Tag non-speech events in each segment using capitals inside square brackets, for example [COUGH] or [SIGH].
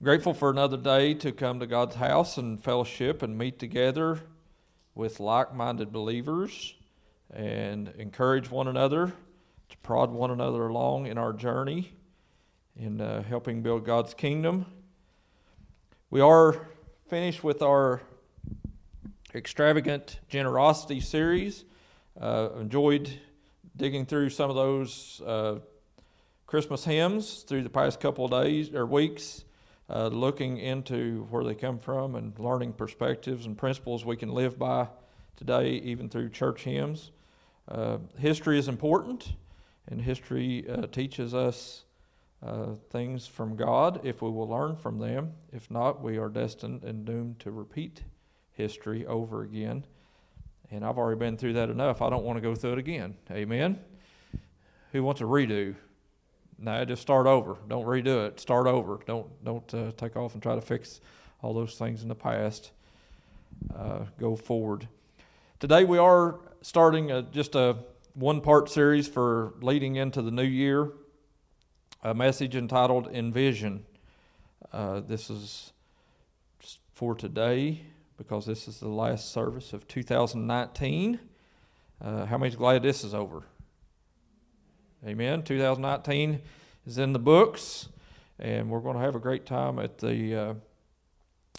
Grateful for another day to come to God's house and fellowship and meet together with like minded believers and encourage one another, to prod one another along in our journey in uh, helping build God's kingdom. We are finished with our extravagant generosity series. Uh, enjoyed digging through some of those uh, Christmas hymns through the past couple of days or weeks, uh, looking into where they come from and learning perspectives and principles we can live by today, even through church hymns. Uh, history is important, and history uh, teaches us uh, things from God if we will learn from them. If not, we are destined and doomed to repeat history over again. And I've already been through that enough. I don't want to go through it again. Amen? Who wants a redo? No, just start over. Don't redo it. Start over. Don't don't uh, take off and try to fix all those things in the past. Uh, go forward. Today we are starting a, just a one-part series for leading into the new year. A message entitled "Envision." Uh, this is for today because this is the last service of 2019. Uh, how many's glad this is over? Amen. 2019 is in the books, and we're going to have a great time at the uh,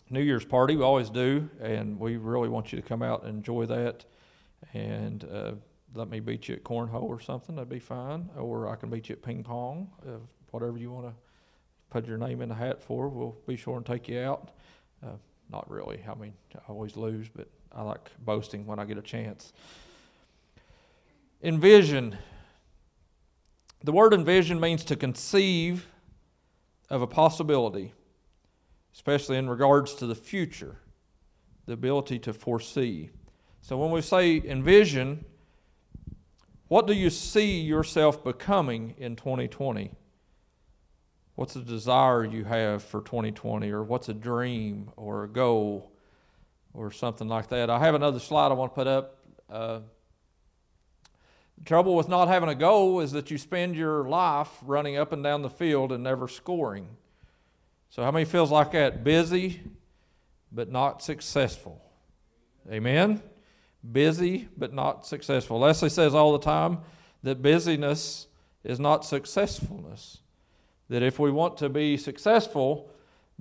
New Year's party. We always do, and we really want you to come out and enjoy that. And uh, let me beat you at cornhole or something. That'd be fine. Or I can beat you at ping pong. Uh, whatever you want to put your name in the hat for, we'll be sure and take you out. Uh, not really. I mean, I always lose, but I like boasting when I get a chance. Envision. The word envision means to conceive of a possibility, especially in regards to the future, the ability to foresee. So when we say envision, what do you see yourself becoming in 2020? What's a desire you have for 2020, or what's a dream or a goal or something like that? I have another slide I want to put up. Uh, the trouble with not having a goal is that you spend your life running up and down the field and never scoring. So, how many feels like that? Busy, but not successful. Amen? Busy, but not successful. Leslie says all the time that busyness is not successfulness that if we want to be successful,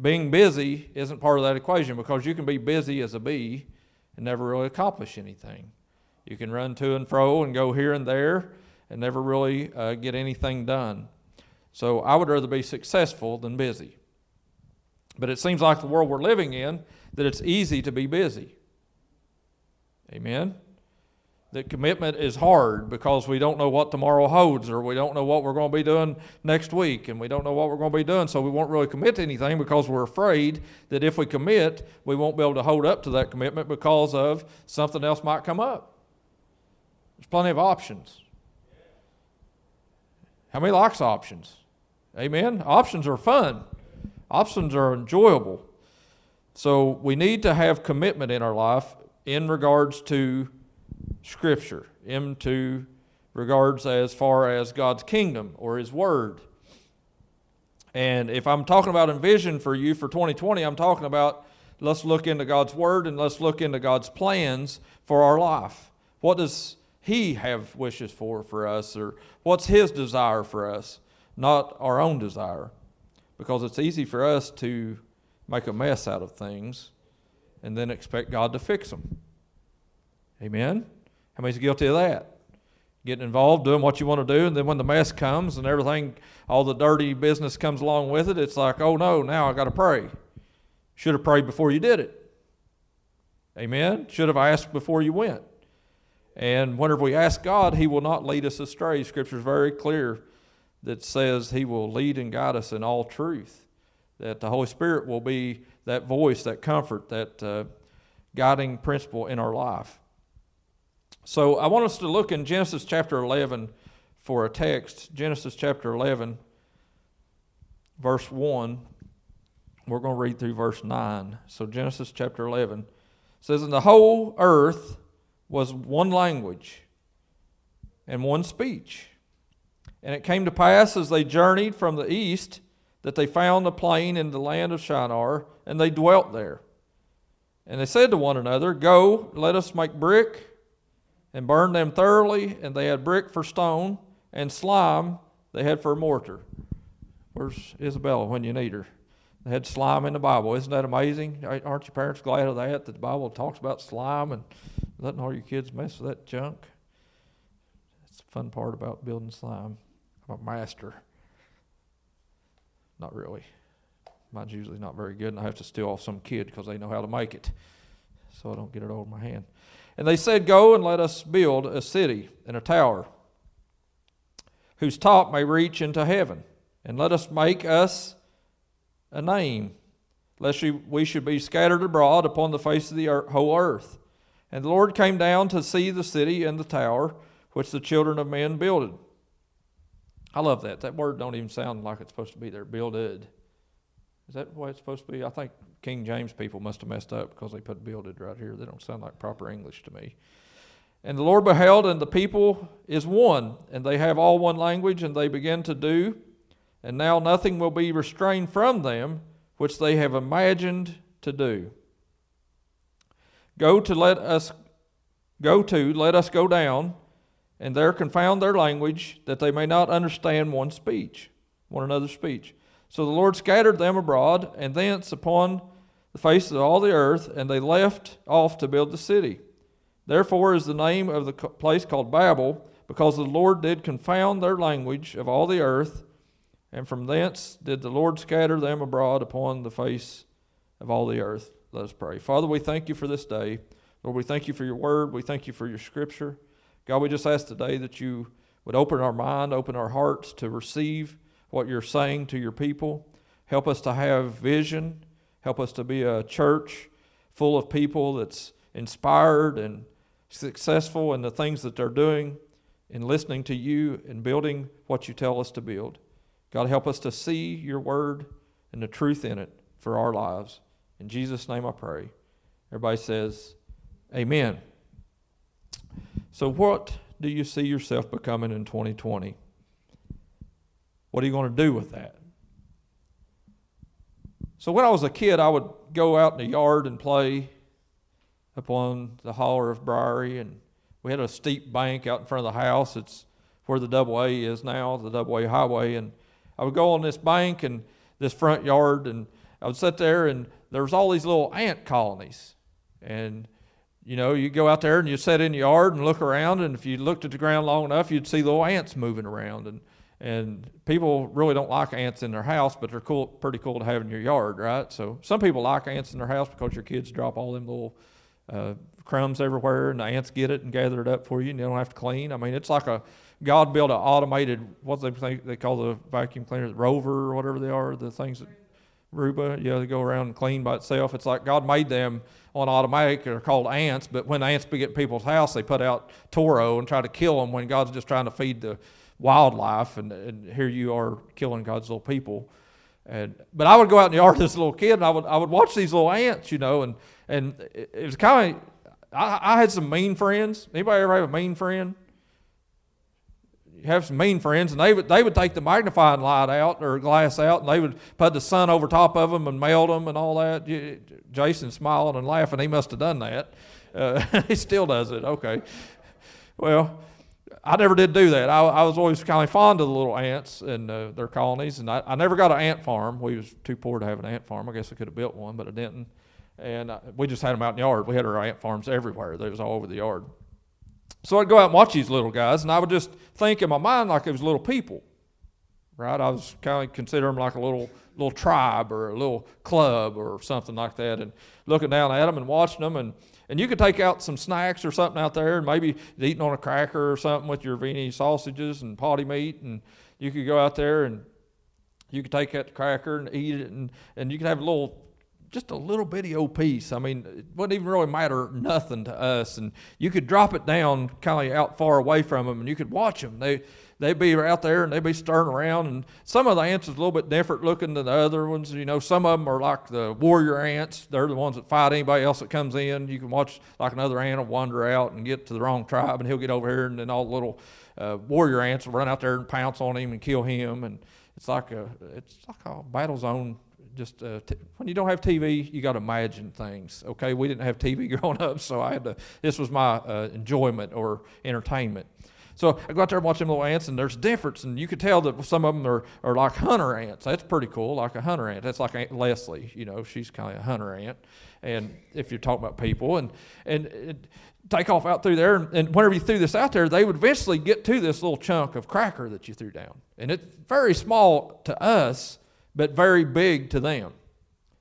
being busy isn't part of that equation because you can be busy as a bee and never really accomplish anything. You can run to and fro and go here and there and never really uh, get anything done. So I would rather be successful than busy. But it seems like the world we're living in that it's easy to be busy. Amen that commitment is hard because we don't know what tomorrow holds or we don't know what we're going to be doing next week and we don't know what we're going to be doing so we won't really commit to anything because we're afraid that if we commit we won't be able to hold up to that commitment because of something else might come up there's plenty of options. How many likes options? Amen? Options are fun. Options are enjoyable. So we need to have commitment in our life in regards to Scripture into regards as far as God's kingdom or His Word. And if I'm talking about envision for you for 2020, I'm talking about let's look into God's Word and let's look into God's plans for our life. What does He have wishes for for us, or what's His desire for us, not our own desire? Because it's easy for us to make a mess out of things and then expect God to fix them. Amen? How many's guilty of that? Getting involved, doing what you want to do, and then when the mess comes and everything, all the dirty business comes along with it, it's like, oh no, now I got to pray. Should have prayed before you did it. Amen? Should have asked before you went. And whenever we ask God, He will not lead us astray. Scripture is very clear that says He will lead and guide us in all truth. That the Holy Spirit will be that voice, that comfort, that uh, guiding principle in our life. So I want us to look in Genesis chapter 11 for a text. Genesis chapter 11, verse 1. We're going to read through verse 9. So Genesis chapter 11 says, And the whole earth was one language and one speech. And it came to pass as they journeyed from the east that they found a plain in the land of Shinar, and they dwelt there. And they said to one another, Go, let us make brick and burn them thoroughly. And they had brick for stone, and slime they had for mortar. Where's Isabella when you need her? They had slime in the Bible. Isn't that amazing? Aren't your parents glad of that? That the Bible talks about slime and letting all your kids mess with that junk? That's the fun part about building slime. I'm a master. Not really. Mine's usually not very good, and I have to steal off some kid because they know how to make it, so I don't get it over my hand. And they said, Go and let us build a city and a tower whose top may reach into heaven, and let us make us a name, lest we should be scattered abroad upon the face of the whole earth. And the Lord came down to see the city and the tower which the children of men builded. I love that. That word don't even sound like it's supposed to be there. Builded. Is that way it's supposed to be? I think King James people must have messed up because they put builded right here. They don't sound like proper English to me. And the Lord beheld, and the people is one, and they have all one language, and they begin to do and now nothing will be restrained from them which they have imagined to do. Go to let us go to let us go down and there confound their language that they may not understand one speech one another's speech so the lord scattered them abroad and thence upon the face of all the earth and they left off to build the city therefore is the name of the place called babel because the lord did confound their language of all the earth and from thence did the Lord scatter them abroad upon the face of all the earth. Let us pray. Father, we thank you for this day. Lord, we thank you for your word. We thank you for your scripture. God, we just ask today that you would open our mind, open our hearts to receive what you're saying to your people. Help us to have vision. Help us to be a church full of people that's inspired and successful in the things that they're doing, in listening to you and building what you tell us to build. God, help us to see your word and the truth in it for our lives. In Jesus' name I pray. Everybody says, Amen. So, what do you see yourself becoming in 2020? What are you going to do with that? So, when I was a kid, I would go out in the yard and play upon the holler of Briery, and we had a steep bank out in front of the house. It's where the double A is now, the double A highway, and I would go on this bank and this front yard, and I would sit there, and there was all these little ant colonies. And, you know, you go out there and you sit in the yard and look around, and if you looked at the ground long enough, you'd see little ants moving around. And, and people really don't like ants in their house, but they're cool, pretty cool to have in your yard, right? So some people like ants in their house because your kids drop all them little uh, crumbs everywhere, and the ants get it and gather it up for you, and you don't have to clean. I mean, it's like a God built an automated, what they think they call the vacuum cleaners, rover or whatever they are, the things that Roomba, yeah, they go around and clean by itself. It's like God made them on automatic. They're called ants, but when ants get in people's house, they put out Terro and try to kill them when God's just trying to feed the wildlife. And, and here you are killing God's little people. And but I would go out in the yard [LAUGHS] as a little kid, and I would I would watch these little ants, you know, and and it, it was kind of I, I had some mean friends. Anybody ever have a mean friend? Have some mean friends, and they would they would take the magnifying light out or glass out, and they would put the sun over top of them and melt them and all that. Jason's smiling and laughing. He must have done that. Uh, [LAUGHS] he still does it. Okay. Well, I never did do that. I, I was always kind of fond of the little ants and uh, their colonies, and I, I never got an ant farm. We was too poor to have an ant farm. I guess I could have built one, but I didn't. And uh, we just had them out in the yard. We had our ant farms everywhere. They was all over the yard. So I'd go out and watch these little guys, and I would just think in my mind like it was little people, right? I was kind of consider them like a little little tribe or a little club or something like that, and looking down at them and watching them, and and you could take out some snacks or something out there, and maybe eating on a cracker or something with your Vienna sausages and potty meat, and you could go out there and you could take that cracker and eat it, and and you could have a little just a little bitty old piece. I mean, it wouldn't even really matter nothing to us. And you could drop it down kind of out far away from them, and you could watch them. They they'd be out there and they'd be stirring around. And some of the ants is a little bit different looking than the other ones. You know, some of them are like the warrior ants. They're the ones that fight anybody else that comes in. You can watch like another ant will wander out and get to the wrong tribe, and he'll get over here, and then all the little uh, warrior ants will run out there and pounce on him and kill him. And It's like a it's like a battle zone. Just uh, t- when you don't have TV, you got to imagine things. Okay, we didn't have TV [LAUGHS] growing up, so I had to. This was my uh, enjoyment or entertainment. So I go out there and watch them little ants, and there's difference, and you could tell that some of them are, are like hunter ants. That's pretty cool, like a hunter ant. That's like Aunt Leslie, you know, she's kind of a hunter ant. And if you're talking about people, and and, and take off out through there, and, and whenever you threw this out there, they would eventually get to this little chunk of cracker that you threw down, and it's very small to us, but very big to them.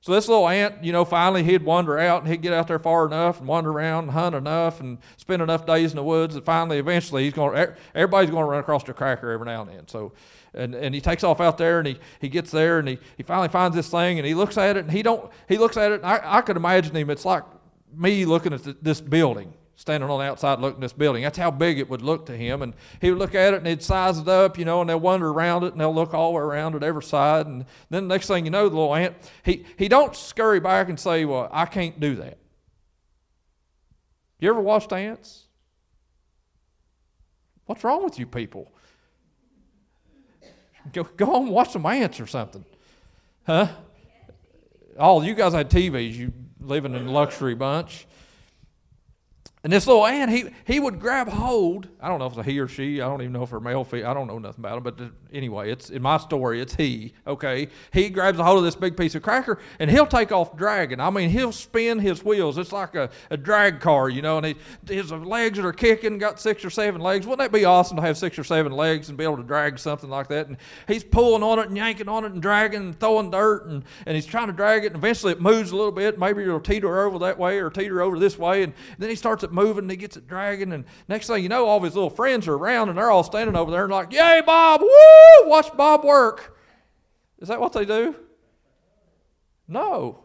So this little ant, you know, finally he'd wander out and he'd get out there far enough and wander around and hunt enough and spend enough days in the woods that finally, eventually, he's going. Er, everybody's going to run across the cracker every now and then. So, and, and he takes off out there and he, he gets there and he, he finally finds this thing and he looks at it and he don't he looks at it. I, I could imagine him. It's like me looking at this building standing on the outside looking at this building. That's how big it would look to him. And he would look at it and he'd size it up, you know, and they'll wander around it and they'll look all the way around it every side. And then the next thing you know, the little ant, he, he don't scurry back and say, Well, I can't do that. You ever watched ants? What's wrong with you people? Go, go home and watch some ants or something. Huh? Oh, you guys had TVs. You living in a luxury bunch. And this little ant, he, he would grab hold. I don't know if it's a he or she. I don't even know if it's male, female. I don't know nothing about him. But uh, anyway, it's in my story. It's he. Okay, he grabs a hold of this big piece of cracker and he'll take off dragging. I mean, he'll spin his wheels. It's like a, a drag car, you know. And he, his legs are kicking. Got six or seven legs. Wouldn't that be awesome to have six or seven legs and be able to drag something like that? And he's pulling on it and yanking on it and dragging and throwing dirt and, and he's trying to drag it. And eventually, it moves a little bit. Maybe it'll teeter over that way or teeter over this way. And then he starts it moving and he gets it dragging. And next thing you know, all his little friends are around and they're all standing over there and like, Yay, Bob! Woo! Watch Bob work. Is that what they do? No.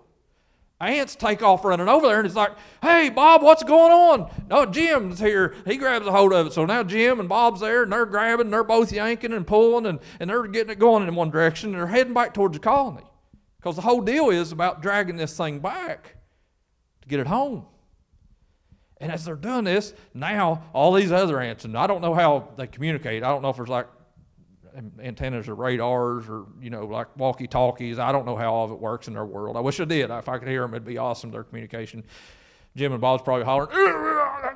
Ants take off running over there and it's like, hey, Bob, what's going on? No, Jim's here. He grabs a hold of it. So now Jim and Bob's there and they're grabbing and they're both yanking and pulling and, and they're getting it going in one direction and they're heading back towards the colony. Because the whole deal is about dragging this thing back to get it home. And as they're doing this, now all these other ants, and I don't know how they communicate. I don't know if there's like antennas or radars or, you know, like walkie talkies. I don't know how all of it works in their world. I wish I did. If I could hear them, it'd be awesome, their communication. Jim and Bob's probably hollering,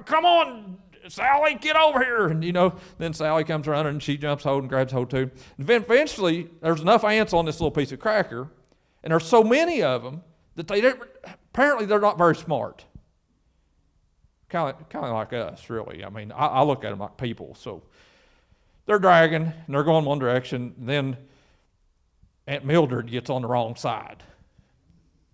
Come on, Sally, get over here. And, you know, then Sally comes running and she jumps hold and grabs hold too. And eventually, there's enough ants on this little piece of cracker, and there's so many of them that they apparently they're not very smart kind of kind of like us, really. I mean, I, I, look at them like people. So they're dragging and they're going one direction. Then Aunt Mildred gets on the wrong side.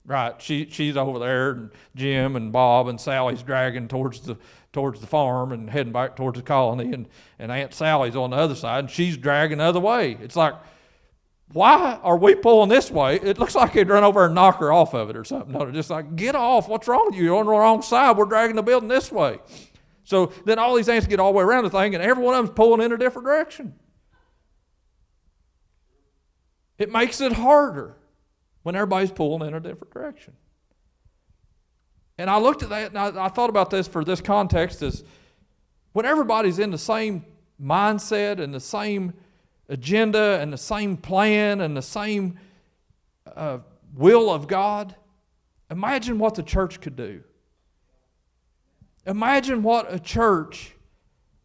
Right, she she's over there, and Jim and Bob and Sally's dragging towards the towards the farm and heading back towards the colony, and, and Aunt Sally's on the other side, and she's dragging the other way. It's like why are we pulling this way? It looks like he'd run over and knock her off of it or something. No, just like, get off. What's wrong with you? You're on the wrong side. We're dragging the building this way. So then all these ants get all the way around the thing, and every one of them's pulling in a different direction. It makes it harder when everybody's pulling in a different direction. And I looked at that and I, I thought about this for this context is when everybody's in the same mindset and the same agenda and the same plan and the same uh, will of God, imagine what the church could do. Imagine what a church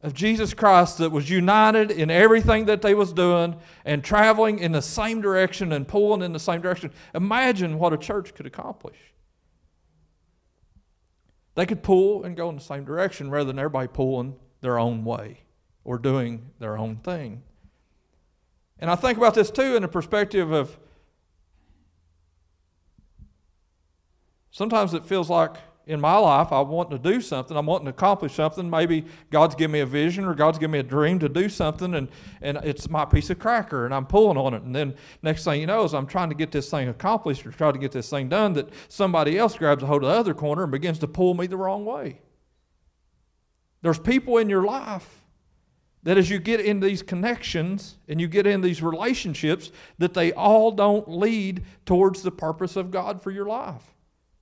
of Jesus Christ that was united in everything that they was doing and traveling in the same direction and pulling in the same direction. Imagine what a church could accomplish. They could pull and go in the same direction rather than everybody pulling their own way or doing their own thing. And I think about this too in the perspective of sometimes it feels like in my life I want to do something, I'm wanting to accomplish something. Maybe God's given me a vision or God's given me a dream to do something, and, and it's my piece of cracker, and I'm pulling on it. And then next thing you know is I'm trying to get this thing accomplished or try to get this thing done that somebody else grabs a hold of the other corner and begins to pull me the wrong way. There's people in your life that as you get in these connections and you get in these relationships that they all don't lead towards the purpose of God for your life.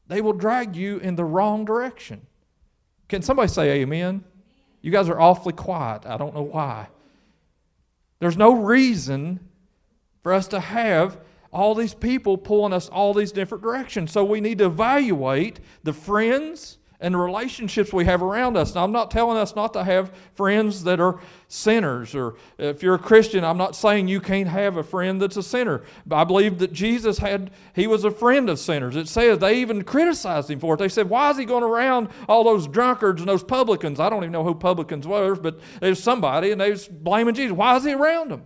They will drag you in the wrong direction. Can somebody say amen? You guys are awfully quiet. I don't know why. There's no reason for us to have all these people pulling us all these different directions. So we need to evaluate the friends and the relationships we have around us. Now, I'm not telling us not to have friends that are sinners, or if you're a Christian, I'm not saying you can't have a friend that's a sinner. But I believe that Jesus had, he was a friend of sinners. It says they even criticized him for it. They said, Why is he going around all those drunkards and those publicans? I don't even know who publicans were, but there's somebody, and they was blaming Jesus. Why is he around them?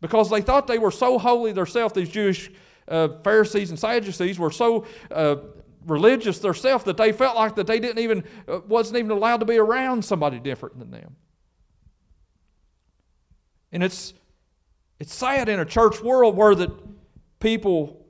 Because they thought they were so holy themselves, these Jewish uh, Pharisees and Sadducees were so uh, religious themselves that they felt like that they didn't even uh, wasn't even allowed to be around somebody different than them. And it's it's sad in a church world where that people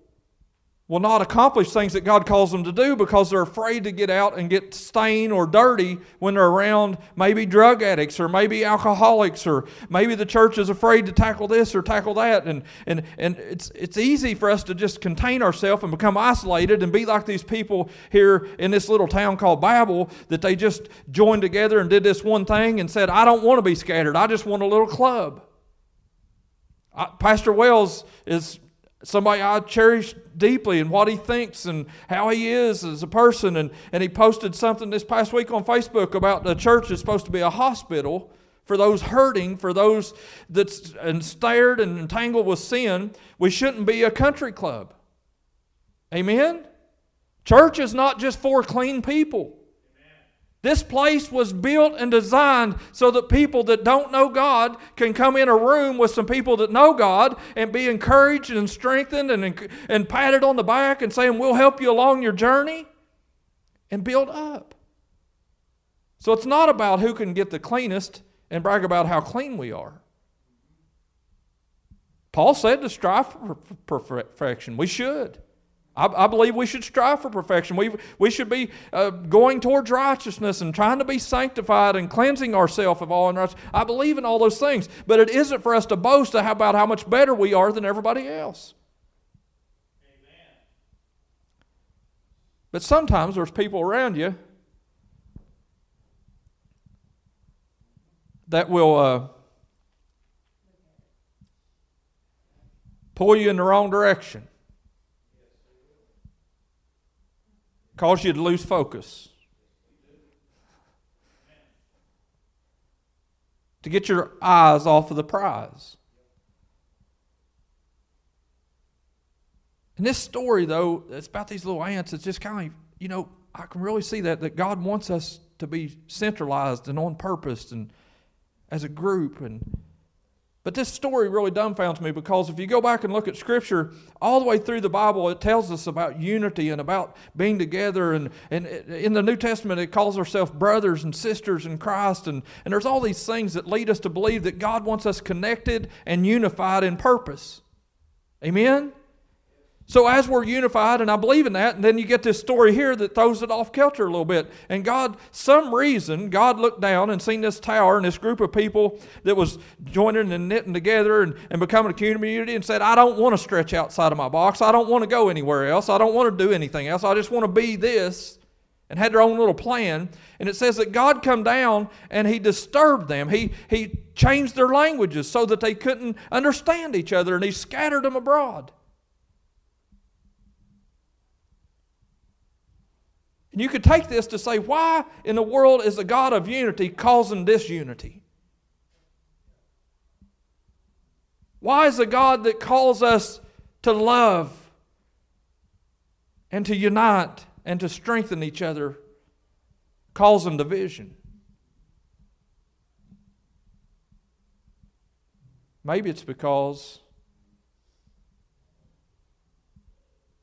will not accomplish things that God calls them to do because they're afraid to get out and get stained or dirty when they're around maybe drug addicts or maybe alcoholics or maybe the church is afraid to tackle this or tackle that. And and and it's it's easy for us to just contain ourselves and become isolated and be like these people here in this little town called Babel that they just joined together and did this one thing and said I don't want to be scattered. I just want a little club. I, Pastor Wells is somebody I cherish deeply and what he thinks and how he is as a person. And, and he posted something this past week on Facebook about the church is supposed to be a hospital for those hurting, for those that's ensnared and entangled with sin. We shouldn't be a country club. Amen? Church is not just for clean people. This place was built and designed so that people that don't know God can come in a room with some people that know God and be encouraged and strengthened and, and patted on the back and saying, We'll help you along your journey and build up. So it's not about who can get the cleanest and brag about how clean we are. Paul said to strive for perfection. We should. I, I, believe we should strive for perfection. We, we should be uh, going towards righteousness and trying to be sanctified and cleansing ourselves of all unrighteousness. I believe in all those things. But it isn't for us to boast about how much better we are than everybody else. Amen. But sometimes there's people around you that will uh, pull you in the wrong direction. Cause you to lose focus. To get your eyes off of the prize. And this story, though, it's about these little ants. It's just kind of, you know, I can really see that that God wants us to be centralized and on purpose and as a group and but this story really dumbfounds me because if you go back and look at Scripture, all the way through the Bible, it tells us about unity and about being together. And, and in the New Testament, it calls ourselves brothers and sisters in Christ. And, and there's all these things that lead us to believe that God wants us connected and unified in purpose. Amen? So, as we're unified, and I believe in that, and then you get this story here that throws it off kilter a little bit. And God, some reason, God looked down and seen this tower and this group of people that was joining and knitting together and, and becoming a community and said, I don't want to stretch outside of my box. I don't want to go anywhere else. I don't want to do anything else. I just want to be this. And had their own little plan. And it says that God come down and He disturbed them. He, he changed their languages so that they couldn't understand each other and He scattered them abroad. And you could take this to say, why in the world is the God of unity causing disunity? Why is the God that calls us to love and to unite and to strengthen each other causing division? Maybe it's because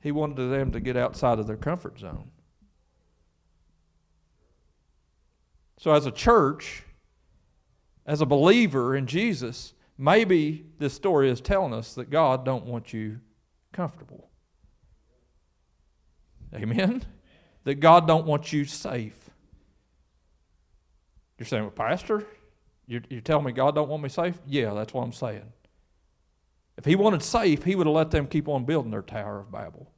he wanted them to get outside of their comfort zone. So, as a church, as a believer in Jesus, maybe this story is telling us that God don't want you comfortable. Amen. That God don't want you safe. You're saying, well, Pastor, you're, you're telling me God don't want me safe? Yeah, that's what I'm saying. If He wanted safe, He would have let them keep on building their Tower of Babel.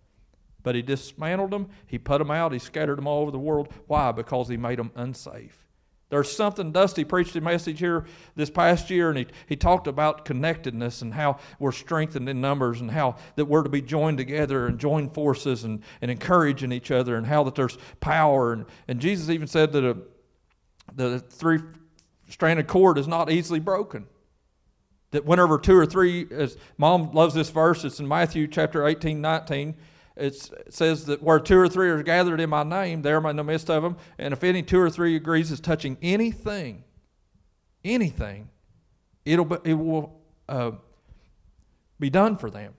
But He dismantled them, He put them out, He scattered them all over the world. Why? Because He made them unsafe. There's something Dusty preached a message here this past year, and he, he talked about connectedness and how we're strengthened in numbers and how that we're to be joined together and join forces and, and encouraging each other and how that there's power. And, and Jesus even said that a, the three stranded cord is not easily broken. That whenever two or three, as mom loves this verse, it's in Matthew chapter 18, 19 it says that where two or three are gathered in my name, there am I in the midst of them. And if any two or three agrees is touching anything, anything, it'll be, it will uh, be done for them.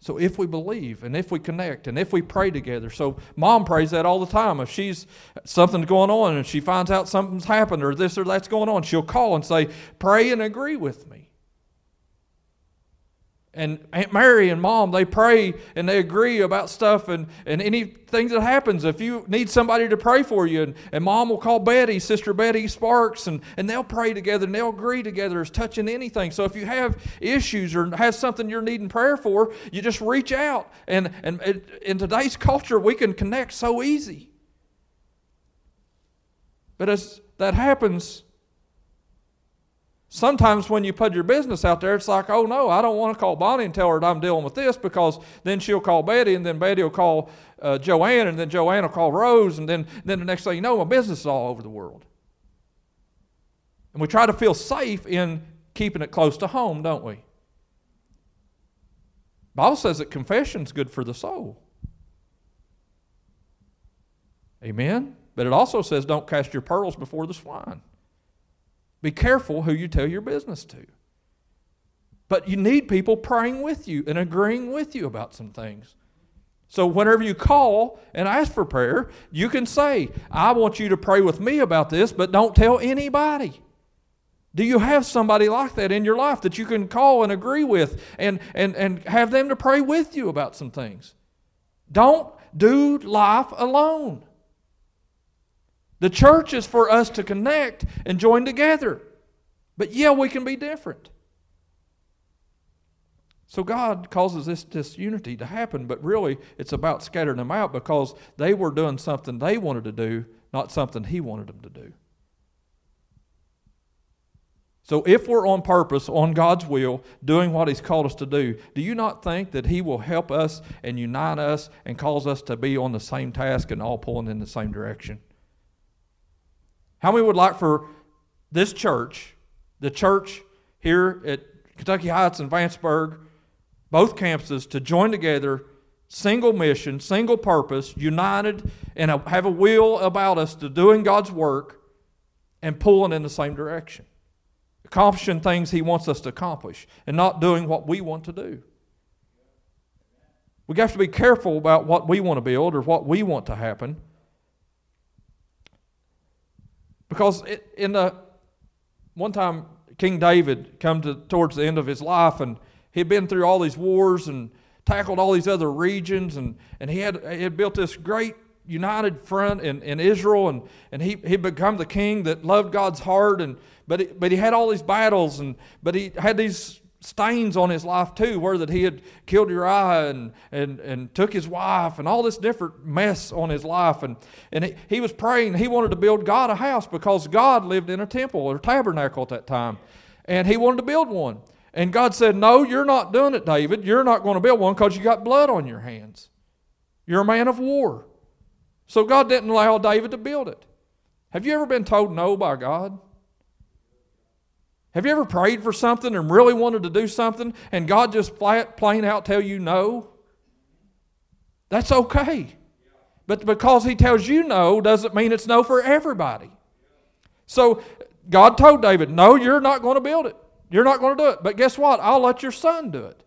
So if we believe and if we connect and if we pray together, so mom prays that all the time. If she's something's going on and she finds out something's happened or this or that's going on, she'll call and say, "Pray and agree with me." And Aunt Mary and Mom, they pray and they agree about stuff and, and anything that happens. If you need somebody to pray for you, and, and Mom will call Betty, Sister Betty Sparks, and, and they'll pray together and they'll agree together as touching anything. So if you have issues or have something you're needing prayer for, you just reach out. And, and, and in today's culture, we can connect so easy. But as that happens, Sometimes when you put your business out there, it's like, oh no, I don't want to call Bonnie and tell her that I'm dealing with this because then she'll call Betty and then Betty will call uh, Joanne and then Joanne will call Rose and then, then the next thing you know, my business is all over the world. And we try to feel safe in keeping it close to home, don't we? Bible says that confession's good for the soul. Amen? But it also says don't cast your pearls before the swine. Be careful who you tell your business to. But you need people praying with you and agreeing with you about some things. So, whenever you call and ask for prayer, you can say, I want you to pray with me about this, but don't tell anybody. Do you have somebody like that in your life that you can call and agree with and, and, and have them to pray with you about some things? Don't do life alone. The church is for us to connect and join together. But yeah, we can be different. So God causes this disunity to happen, but really it's about scattering them out because they were doing something they wanted to do, not something He wanted them to do. So if we're on purpose, on God's will, doing what He's called us to do, do you not think that He will help us and unite us and cause us to be on the same task and all pulling in the same direction? How many would like for this church, the church here at Kentucky Heights and Vanceburg, both campuses, to join together, single mission, single purpose, united, and have a will about us to doing God's work and pulling in the same direction? Accomplishing things He wants us to accomplish and not doing what we want to do. We have to be careful about what we want to build or what we want to happen because it, in the one time King David come to towards the end of his life and he'd been through all these wars and tackled all these other regions and, and he had he had built this great united front in, in Israel and, and he he become the king that loved God's heart and but he, but he had all these battles and but he had these stains on his life too, where that he had killed Uriah and, and, and took his wife and all this different mess on his life. And, and he, he was praying, he wanted to build God a house because God lived in a temple or tabernacle at that time. And he wanted to build one. And God said, No, you're not doing it, David. You're not going to build one because you got blood on your hands. You're a man of war. So God didn't allow David to build it. Have you ever been told no by God? Have you ever prayed for something and really wanted to do something and God just flat, plain out tell you no? That's okay. But because He tells you no doesn't mean it's no for everybody. So God told David, No, you're not going to build it. You're not going to do it. But guess what? I'll let your son do it.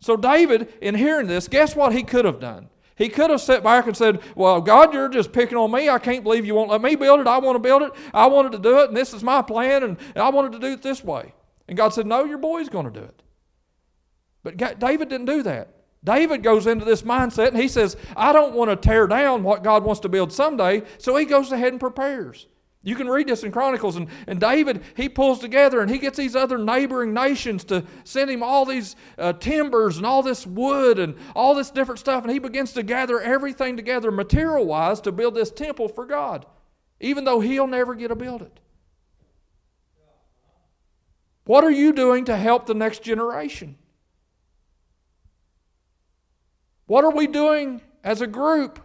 So David, in hearing this, guess what he could have done? He could have sat back and said, Well, God, you're just picking on me. I can't believe you won't let me build it. I want to build it. I wanted to do it, and this is my plan, and, I wanted to do it this way. And God said, No, your boy's going to do it. But God, David didn't do that. David goes into this mindset and he says, I don't want to tear down what God wants to build someday. So he goes ahead and prepares. You can read this in Chronicles. And, and David, he pulls together and he gets these other neighboring nations to send him all these uh, timbers and all this wood and all this different stuff. And he begins to gather everything together material wise to build this temple for God. even though he'll never get to build it. What are you doing to help the next generation? What are we doing as a group?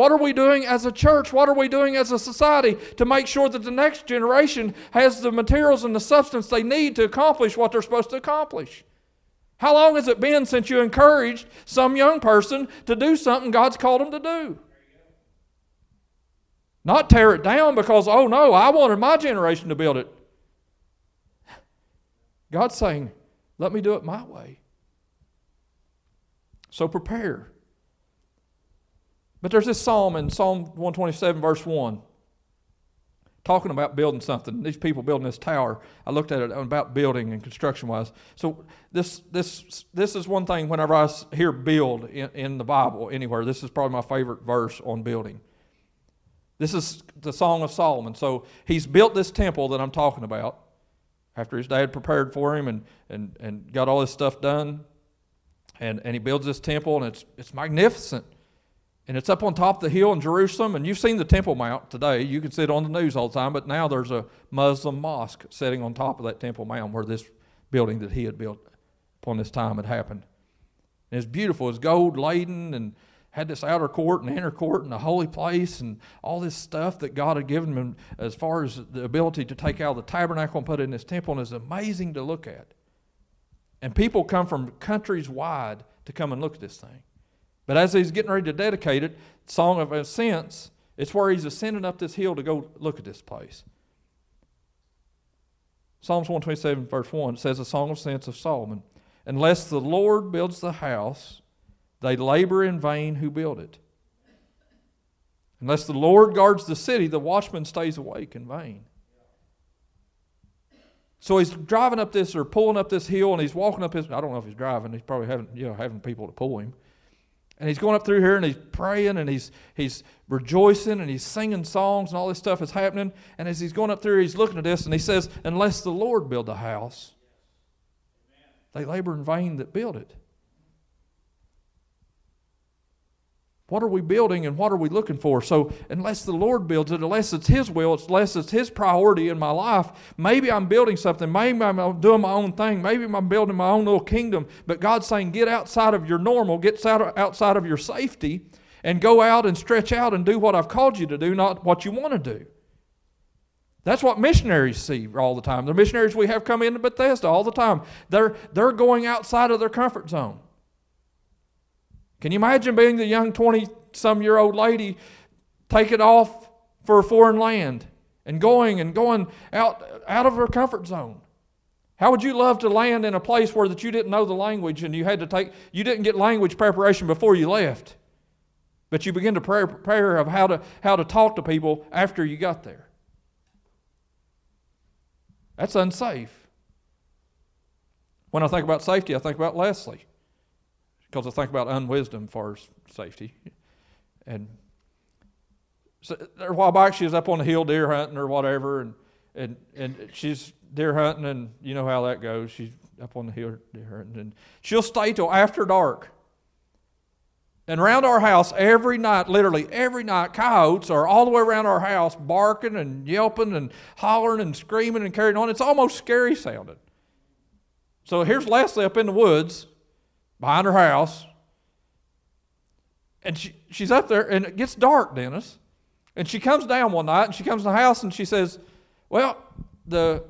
What are we doing as a church? What are we doing as a society to make sure that the next generation has the materials and the substance they need to accomplish what they're supposed to accomplish? How long has it been since you encouraged some young person to do something God's called them to do? Not tear it down because, oh no, I wanted my generation to build it. God's saying, let me do it my way. So prepare. But there's this psalm in Psalm 127, verse 1, talking about building something. These people building this tower. I looked at it about building and construction wise. So this this this is one thing whenever I hear build in, in the Bible anywhere, this is probably my favorite verse on building. This is the Song of Solomon. So he's built this temple that I'm talking about after his dad prepared for him and, and, and got all this stuff done. And, and he builds this temple, and it's, it's magnificent. And it's up on top of the hill in Jerusalem. And you've seen the Temple Mount today. You can see it on the news all the time. But now there's a Muslim mosque sitting on top of that Temple Mount where this building that he had built upon this time had happened. And it's beautiful. It's gold laden and had this outer court and inner court and a holy place and all this stuff that God had given him as far as the ability to take out the tabernacle and put it in his temple. And it's amazing to look at. And people come from countries wide to come and look at this thing. But as he's getting ready to dedicate it, Song of Ascents, it's where he's ascending up this hill to go look at this place. Psalms 127, verse 1 says, A song of ascents of Solomon. Unless the Lord builds the house, they labor in vain who build it. Unless the Lord guards the city, the watchman stays awake in vain. So he's driving up this or pulling up this hill and he's walking up his I don't know if he's driving, he's probably having you know having people to pull him. And he's going up through here and he's praying and he's he's rejoicing and he's singing songs and all this stuff is happening. And as he's going up through, he's looking at this and he says, Unless the Lord build a house, they labor in vain that build it. What are we building and what are we looking for? So, unless the Lord builds it, unless it's His will, unless it's His priority in my life, maybe I'm building something. Maybe I'm doing my own thing. Maybe I'm building my own little kingdom. But God's saying, get outside of your normal, get outside of your safety, and go out and stretch out and do what I've called you to do, not what you want to do. That's what missionaries see all the time. The missionaries we have come into Bethesda all the time. They're, they're going outside of their comfort zone. Can you imagine being the young 20 some year old lady taking off for a foreign land and going and going out, out of her comfort zone? How would you love to land in a place where that you didn't know the language and you had to take you didn't get language preparation before you left, but you begin to prepare of how to how to talk to people after you got there? That's unsafe. When I think about safety, I think about Leslie because I think about unwisdom for safety. And so a while back, she was up on the hill deer hunting or whatever, and, and, and she's deer hunting, and you know how that goes. She's up on the hill deer hunting, and she'll stay till after dark. And around our house every night, literally every night, coyotes are all the way around our house barking and yelping and hollering and screaming and carrying on. It's almost scary sounding. So here's Leslie up in the woods behind her house. And she, she's up there, and it gets dark, Dennis. And she comes down one night, and she comes to the house, and she says, Well, the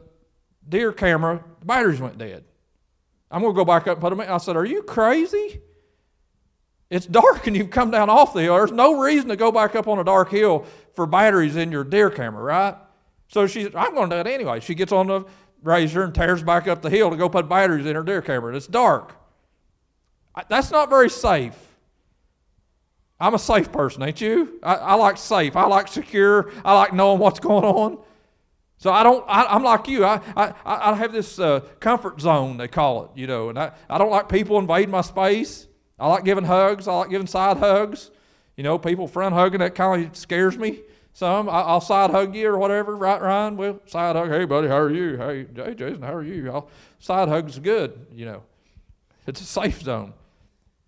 deer camera, the batteries went dead. I'm going to go back up and put them in. I said, Are you crazy? It's dark and you've come down off the hill. There's no reason to go back up on a dark hill for batteries in your deer camera, right? So she said, I'm going to do it anyway. She gets on the razor and tears back up the hill to go put batteries in her deer camera. It's dark. That's not very safe. I'm a safe person, ain't you? I, I, like safe. I like secure. I like knowing what's going on. So I don't. I, am like you. I, I, I have this uh, comfort zone they call it, you know, and I, I don't like people invading my space. I like giving hugs. I like giving side hugs. You know, people front hugging that kind of scares me. Some I, will side hug you or whatever, right, Ryan? Well, side hug. Hey, buddy, how are you? Hey, hey, Jason, how are you? I'll, side hugs good. You know, it's a safe zone.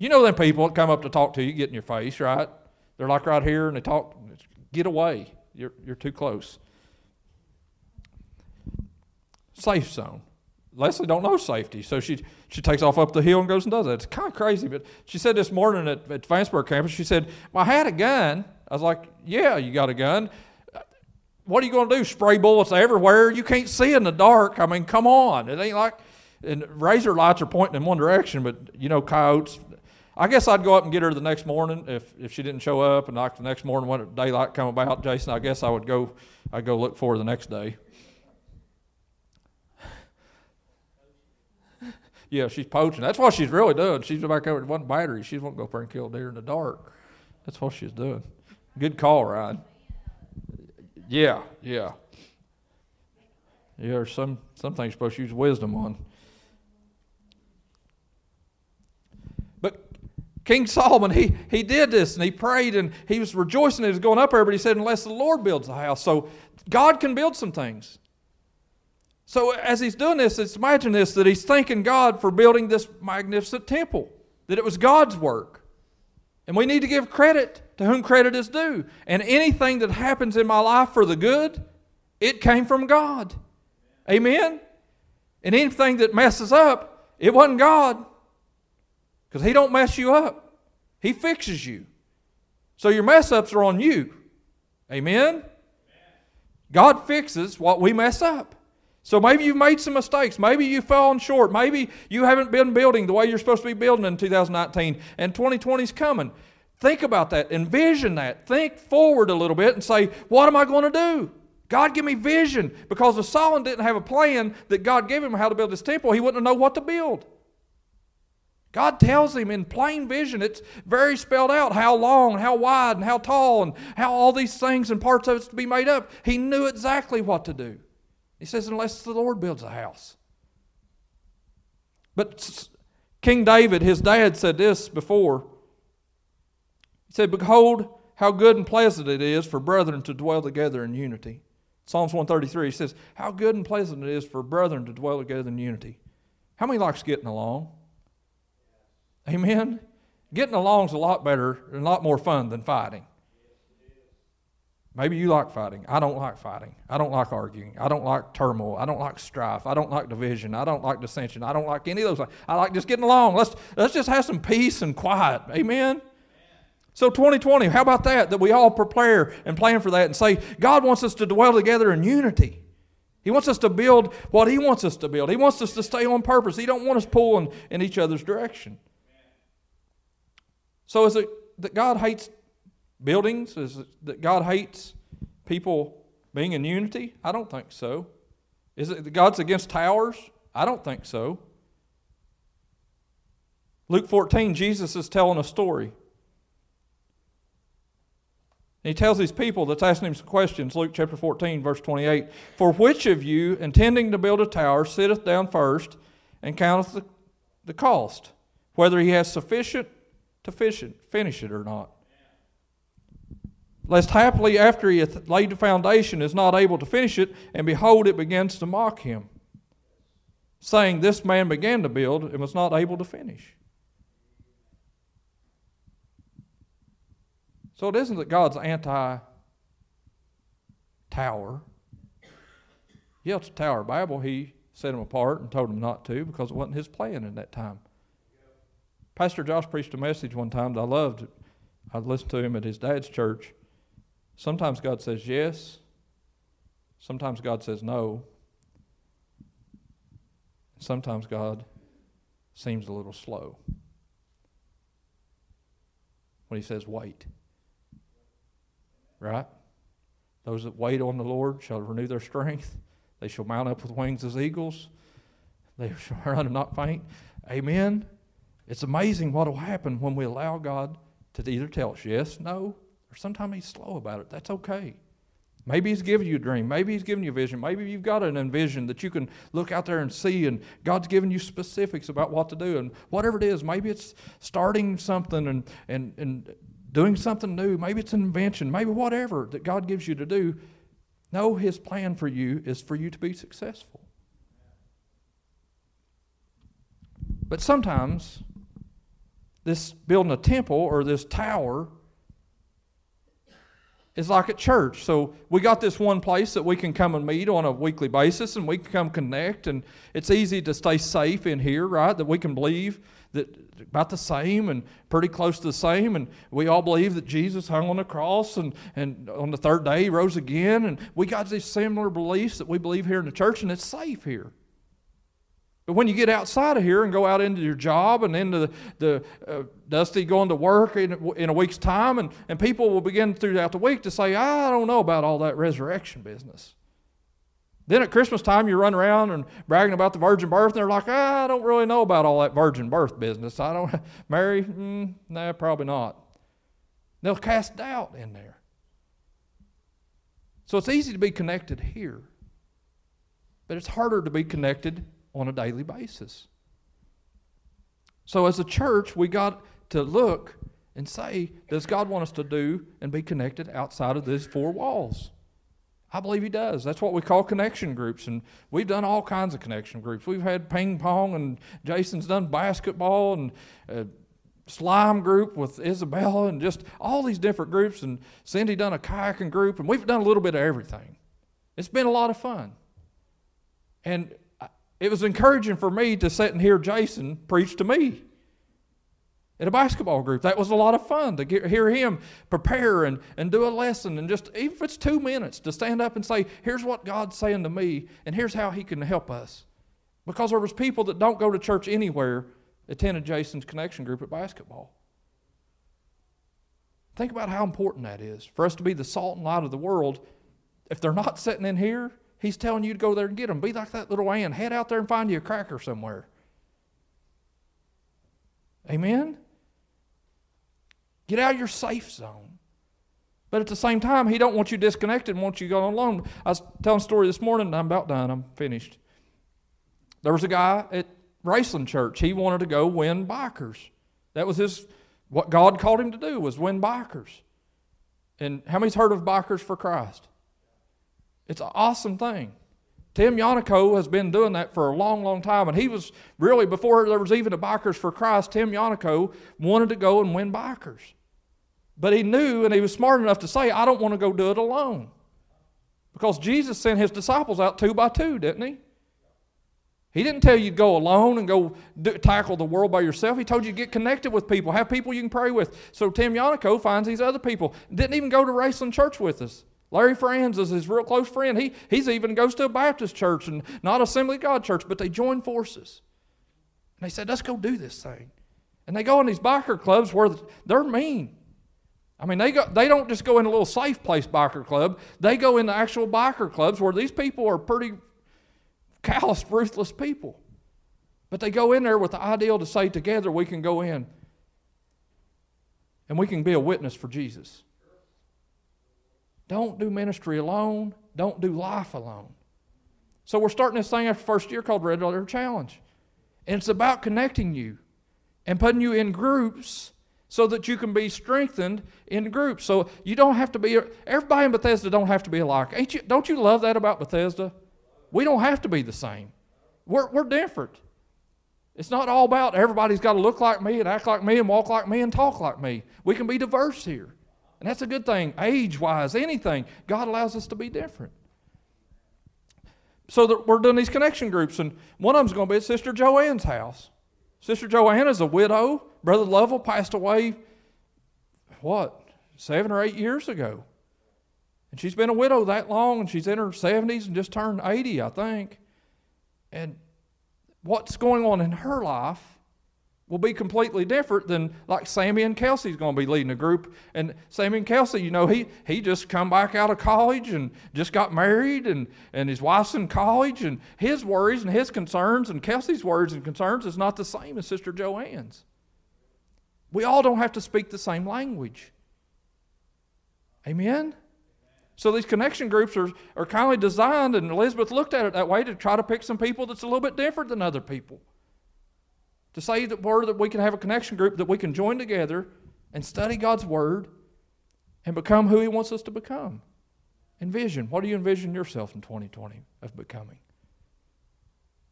You know them people that come up to talk to you, get in your face, right? They're like right here and they talk, get away. You're, you're too close. Safe zone. Leslie don't know safety, so she she takes off up the hill and goes and does it. It's kind of crazy, but she said this morning at, at Vanceburg campus, she said, well, I had a gun. I was like, yeah, you got a gun. What are you going to do? Spray bullets everywhere? You can't see in the dark. I mean, come on. It ain't like, and razor lights are pointing in one direction, but you know, coyotes. I guess I'd go up and get her the next morning if, if she didn't show up, and like the next morning when daylight come about, Jason, I guess I would go, I'd go look for her the next day. Yeah, she's poaching. That's what she's really doing. She's back over one battery. She won't go up there and kill deer in the dark. That's what she's doing. Good call, Ryan. Yeah, yeah. Yeah, there's some, some things supposed to use wisdom on. But King Solomon, he, he did this and he prayed and he was rejoicing he was going up there, but he said, unless the Lord builds the house. So God can build some things. So as he's doing this, it's imagine this that he's thanking God for building this magnificent temple, that it was God's work. And we need to give credit to whom credit is due. And anything that happens in my life for the good, it came from God. Amen? And anything that messes up, it wasn't God. Because He don't mess you up. He fixes you. So your mess ups are on you. Amen? God fixes what we mess up. So maybe you've made some mistakes. Maybe you've fallen short. Maybe you haven't been building the way you're supposed to be building in 2019 and 2020 is coming. Think about that. Envision that. Think forward a little bit and say, what am I going to do? God, give me vision. Because if Solomon didn't have a plan that God gave him how to build this temple, he wouldn't know what to build. God tells him in plain vision, it's very spelled out how long, how wide, and how tall, and how all these things and parts of it's to be made up. He knew exactly what to do. He says, unless the Lord builds a house. But King David, his dad, said this before. He said, Behold, how good and pleasant it is for brethren to dwell together in unity. Psalms 133 he says, How good and pleasant it is for brethren to dwell together in unity. How many likes getting along? Amen? Getting along is a lot better and a lot more fun than fighting. Maybe you like fighting. I don't like fighting. I don't like arguing. I don't like turmoil. I don't like strife. I don't like division. I don't like dissension. I don't like any of those. I like just getting along. Let's, let's just have some peace and quiet. Amen? So 2020, how about that? That we all prepare and plan for that and say, God wants us to dwell together in unity. He wants us to build what He wants us to build. He wants us to stay on purpose. He don't want us pulling in each other's direction. So is it that God hates buildings? Is it that God hates people being in unity? I don't think so. Is it that God's against towers? I don't think so. Luke 14, Jesus is telling a story. he tells these people that's asking him some questions, Luke chapter 14, verse 28. For which of you, intending to build a tower, sitteth down first and counteth the, the cost, whether he has sufficient to finish it or not? lest happily after he hath laid the foundation is not able to finish it, and behold, it begins to mock him, saying, This man began to build and was not able to finish. So it isn't that God's anti tower. Yeah, it's a tower Babel. He set him apart and told him not to because it wasn't his plan in that time. Pastor Josh preached a message one time that I loved. I listened to him at his dad's church. Sometimes God says yes, sometimes God says no, sometimes God seems a little slow when He says wait. Right? Those that wait on the Lord shall renew their strength. They shall mount up with wings as eagles. They [LAUGHS] shall run and not faint. Amen. It's amazing what will happen when we allow God to either tell us yes, no, or sometimes he's slow about it. That's okay. Maybe he's giving you a dream. Maybe he's giving you a vision. Maybe you've got an envision that you can look out there and see, and God's giving you specifics about what to do. And whatever it is, maybe it's starting something and, and, and doing something new. Maybe it's an invention. Maybe whatever that God gives you to do. Know his plan for you is for you to be successful. But sometimes, this building a temple or this tower is like at church. So we got this one place that we can come and meet on a weekly basis and we can come connect and it's easy to stay safe in here, right? That we can believe that about the same and pretty close to the same and we all believe that Jesus hung on the cross and, and on the third day he rose again and we got these similar beliefs that we believe here in the church and it's safe here. But when you get outside of here and go out into your job and into the, the uh, Dusty going to work in, in a week's time, and, and people will begin throughout the week to say, I don't know about all that resurrection business. Then at Christmas time, you run around and bragging about the virgin birth, and they're like, I don't really know about all that virgin birth business. I don't, [LAUGHS] Mary, mm, nah, probably not. They'll cast doubt in there. So it's easy to be connected here, but it's harder to be connected on a daily basis. So, as a church, we got to look and say, does God want us to do and be connected outside of these four walls? I believe He does. That's what we call connection groups. And we've done all kinds of connection groups. We've had ping pong, and Jason's done basketball, and uh, slime group with Isabella, and just all these different groups. And Cindy done a kayaking group, and we've done a little bit of everything. It's been a lot of fun. And it was encouraging for me to sit and hear Jason preach to me at a basketball group. That was a lot of fun to get, hear him prepare and, and do a lesson and just, even if it's two minutes, to stand up and say, here's what God's saying to me and here's how he can help us. Because there was people that don't go to church anywhere attended Jason's connection group at basketball. Think about how important that is for us to be the salt and light of the world. If they're not sitting in here, He's telling you to go there and get them. Be like that little ant. Head out there and find you a cracker somewhere. Amen? Get out of your safe zone. But at the same time, he don't want you disconnected and wants you going alone. I was telling a story this morning, I'm about done, I'm finished. There was a guy at Raceland Church. He wanted to go win bikers. That was his what God called him to do was win bikers. And how many's heard of Bikers for Christ? It's an awesome thing. Tim Yannico has been doing that for a long, long time. And he was really, before there was even a Bikers for Christ, Tim Yannico wanted to go and win bikers. But he knew and he was smart enough to say, I don't want to go do it alone. Because Jesus sent his disciples out two by two, didn't he? He didn't tell you to go alone and go do, tackle the world by yourself. He told you to get connected with people, have people you can pray with. So Tim Yannico finds these other people. Didn't even go to Raceland Church with us. Larry Franz is his real close friend. He he's even goes to a Baptist church and not Assembly of God church, but they join forces. And they said, let's go do this thing. And they go in these biker clubs where they're mean. I mean, they, go, they don't just go in a little safe place biker club. They go in the actual biker clubs where these people are pretty calloused, ruthless people. But they go in there with the ideal to say, together we can go in and we can be a witness for Jesus. Don't do ministry alone. Don't do life alone. So we're starting this thing after first year called Red Letter Challenge. And it's about connecting you and putting you in groups so that you can be strengthened in groups. So you don't have to be everybody in Bethesda don't have to be alike. Ain't you don't you love that about Bethesda? We don't have to be the same. We're we're different. It's not all about everybody's got to look like me and act like me and walk like me and talk like me. We can be diverse here. And that's a good thing, age wise, anything. God allows us to be different. So we're doing these connection groups, and one of them's going to be at Sister Joanne's house. Sister Joanne is a widow. Brother Lovell passed away, what, seven or eight years ago. And she's been a widow that long, and she's in her 70s and just turned 80, I think. And what's going on in her life will be completely different than like Sammy and Kelsey's going to be leading a group. And Sammy and Kelsey, you know, he he just come back out of college and just got married and, and his wife's in college and his worries and his concerns and Kelsey's worries and concerns is not the same as Sister Joanne's. We all don't have to speak the same language. Amen? So these connection groups are, are kind of designed, and Elizabeth looked at it that way to try to pick some people that's a little bit different than other people to say that word that we can have a connection group that we can join together and study God's word and become who He wants us to become. Envision. What do you envision yourself in 2020 of becoming?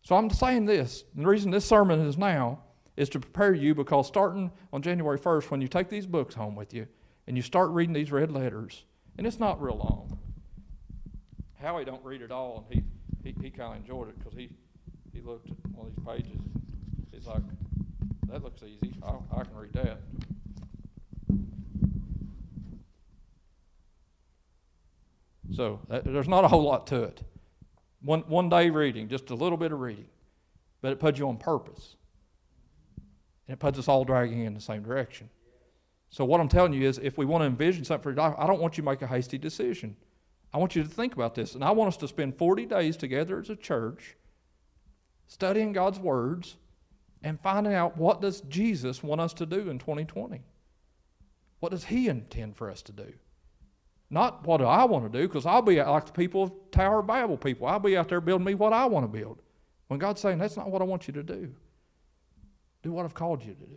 So I'm saying this. the reason this sermon is now is to prepare you because starting on January 1st, when you take these books home with you and you start reading these red letters, And it's not real long. Howie don't read it all, and he, he, he kind of enjoyed it because he, he looked at one of these pages. He's like, that looks easy. I, I can read that. So that, there's not a whole lot to it. One, one day reading, just a little bit of reading, but it puts you on purpose. And it puts us all dragging in the same direction. So, what I'm telling you is if we want to envision something for your life, I don't want you to make a hasty decision. I want you to think about this. And I want us to spend 40 days together as a church studying God's words and finding out what does Jesus want us to do in 2020? What does he intend for us to do? Not what do I want to do, because I'll be like the people of Tower of Babel people. I'll be out there building me what I want to build. When God's saying, that's not what I want you to do. Do what I've called you to do.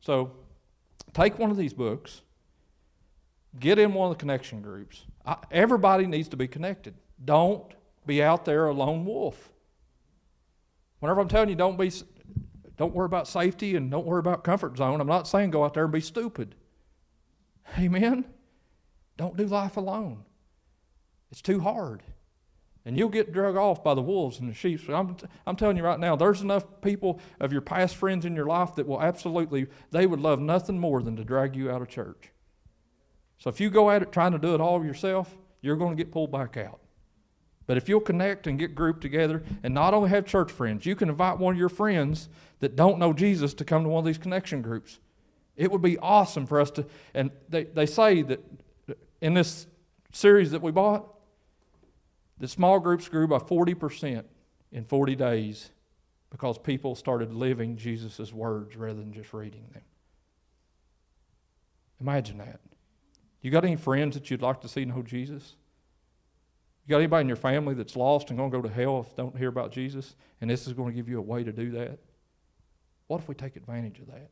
So take one of these books, get in one of the connection groups. I, everybody needs to be connected. Don't be out there a lone wolf. Whenever I'm telling you, don't be, don't worry about safety and don't worry about comfort zone. I'm not saying go out there and be stupid. Amen. Don't do life alone. It's too hard. And you'll get drug off by the wolves and the sheep. So I'm, I'm telling you right now, there's enough people of your past friends in your life that will absolutely, they would love nothing more than to drag you out of church. So if you go at it trying to do it all yourself, you're going to get pulled back out. But if you'll connect and get grouped together and not only have church friends, you can invite one of your friends that don't know Jesus to come to one of these connection groups. It would be awesome for us to, and they, they say that in this series that we bought, the small groups grew by 40% in 40 days because people started living Jesus' words rather than just reading them. Imagine that. You got any friends that you'd like to see know Jesus? You got anybody in your family that's lost and going to go to hell if they don't hear about Jesus? And this is going to give you a way to do that? What if we take advantage of that?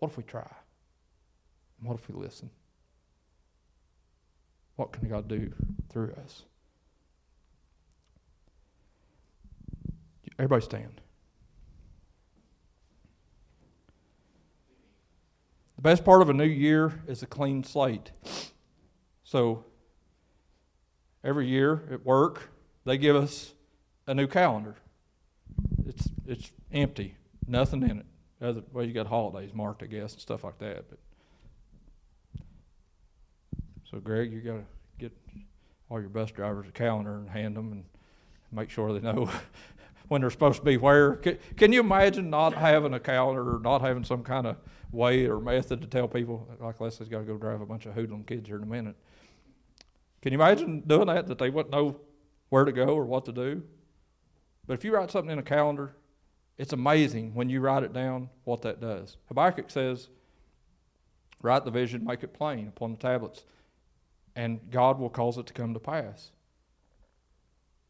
What if we try? What if we listen? What can God do through us? Everybody stand. The best part of a new year is a clean slate. So, every year at work, they give us a new calendar. It's, it's empty, nothing in it. Other, well, you got holidays marked, I guess, and stuff like that. But so, Greg, you got to get all your bus drivers a calendar and hand them and make sure they know [LAUGHS] when they're supposed to be where. Can, can, you imagine not having a calendar or not having some kind of way or method to tell people, like Leslie's got to go drive a bunch of hoodlum kids here in a minute? Can you imagine doing that, that they wouldn't know where to go or what to do? But if you write something in a calendar, it's amazing when you write it down what that does. Habakkuk says, Write the vision, make it plain upon the tablets and God will cause it to come to pass.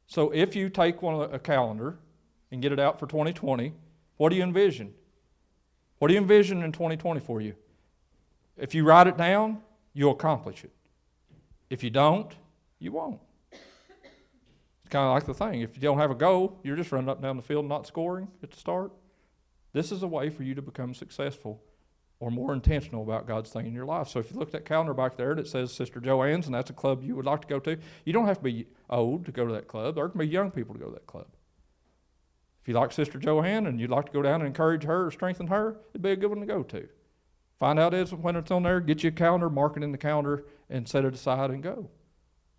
So if you take one a calendar and get it out for 2020, what do you envision? What do you envision in 2020 for you? If you write it down, you'll accomplish it. If you don't, you won't. It's kind of like the thing. If you don't have a goal, you're just running up and down the field not scoring at the start. This is a way for you to become successful or more intentional about God's thing in your life. So if you look at that calendar back there that says Sister Joanne's and that's a club you would like to go to, you don't have to be old to go to that club. There can be young people to go to that club. If you like Sister Joanne and you'd like to go down and encourage her or strengthen her, it'd be a good one to go to. Find out is when it's on there, get you a calendar, mark it in the calendar, and set it aside and go.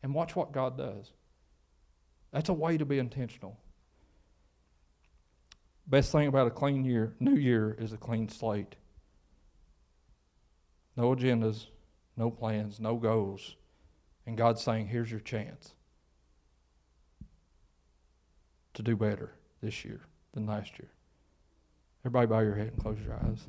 And watch what God does. That's a way to be intentional. Best thing about a clean year, new year, is a clean slate. No agendas, no plans, no goals. And God's saying, here's your chance to do better this year than last year. Everybody bow your head and close your eyes.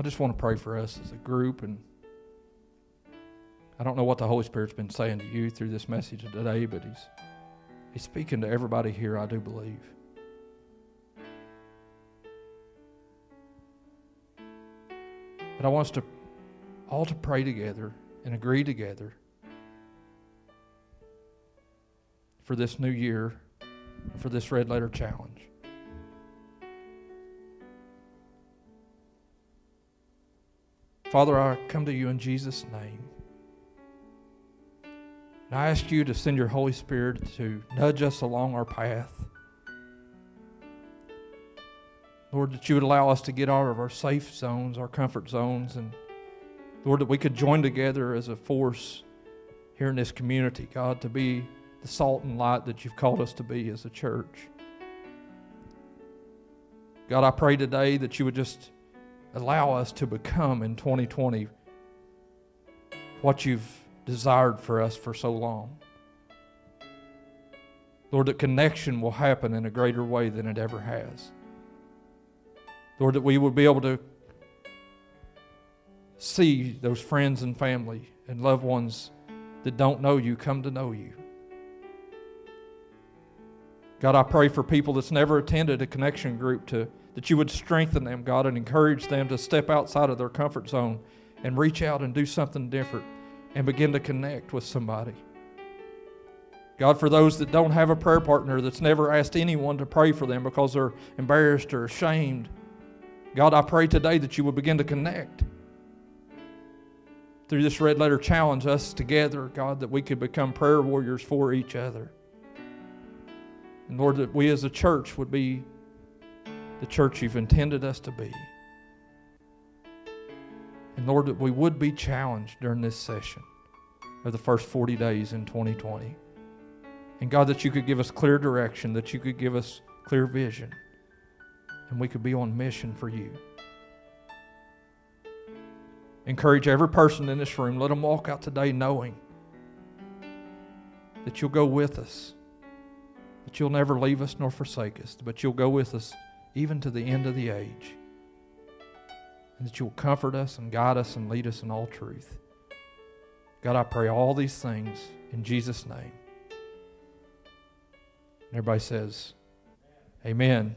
I just want to pray for us as a group. And I don't know what the Holy Spirit's been saying to you through this message today, but He's, he's speaking to everybody here, I do believe. But I want us to all to pray together and agree together for this new year, for this red letter challenge. Father, I come to you in Jesus' name. And I ask you to send your Holy Spirit to nudge us along our path. Lord, that you would allow us to get out of our safe zones, our comfort zones, and Lord, that we could join together as a force here in this community, God, to be the salt and light that you've called us to be as a church. God, I pray today that you would just allow us to become in 2020 what you've desired for us for so long. Lord, that connection will happen in a greater way than it ever has. Lord, that we will be able to see those friends and family and loved ones that don't know you come to know you. God, I pray for people that's never attended a connection group to that you would strengthen them, God, and encourage them to step outside of their comfort zone and reach out and do something different and begin to connect with somebody. God, for those that don't have a prayer partner that's never asked anyone to pray for them because they're embarrassed or ashamed, God, I pray today that you would begin to connect. Through this red letter challenge, us together, God, that we could become prayer warriors for each other. And Lord, that we as a church would be the church you've intended us to be. And Lord, that we would be challenged during this session of the first 40 days in 2020. And God, that you could give us clear direction, that you could give us clear vision, and we could be on mission for you. Encourage every person in this room. Let them walk out today knowing that you'll go with us, that you'll never leave us nor forsake us, but you'll go with us even to the end of the age. And that you'll comfort us and guide us and lead us in all truth. God, I pray all these things in Jesus' name. And everybody says, Amen.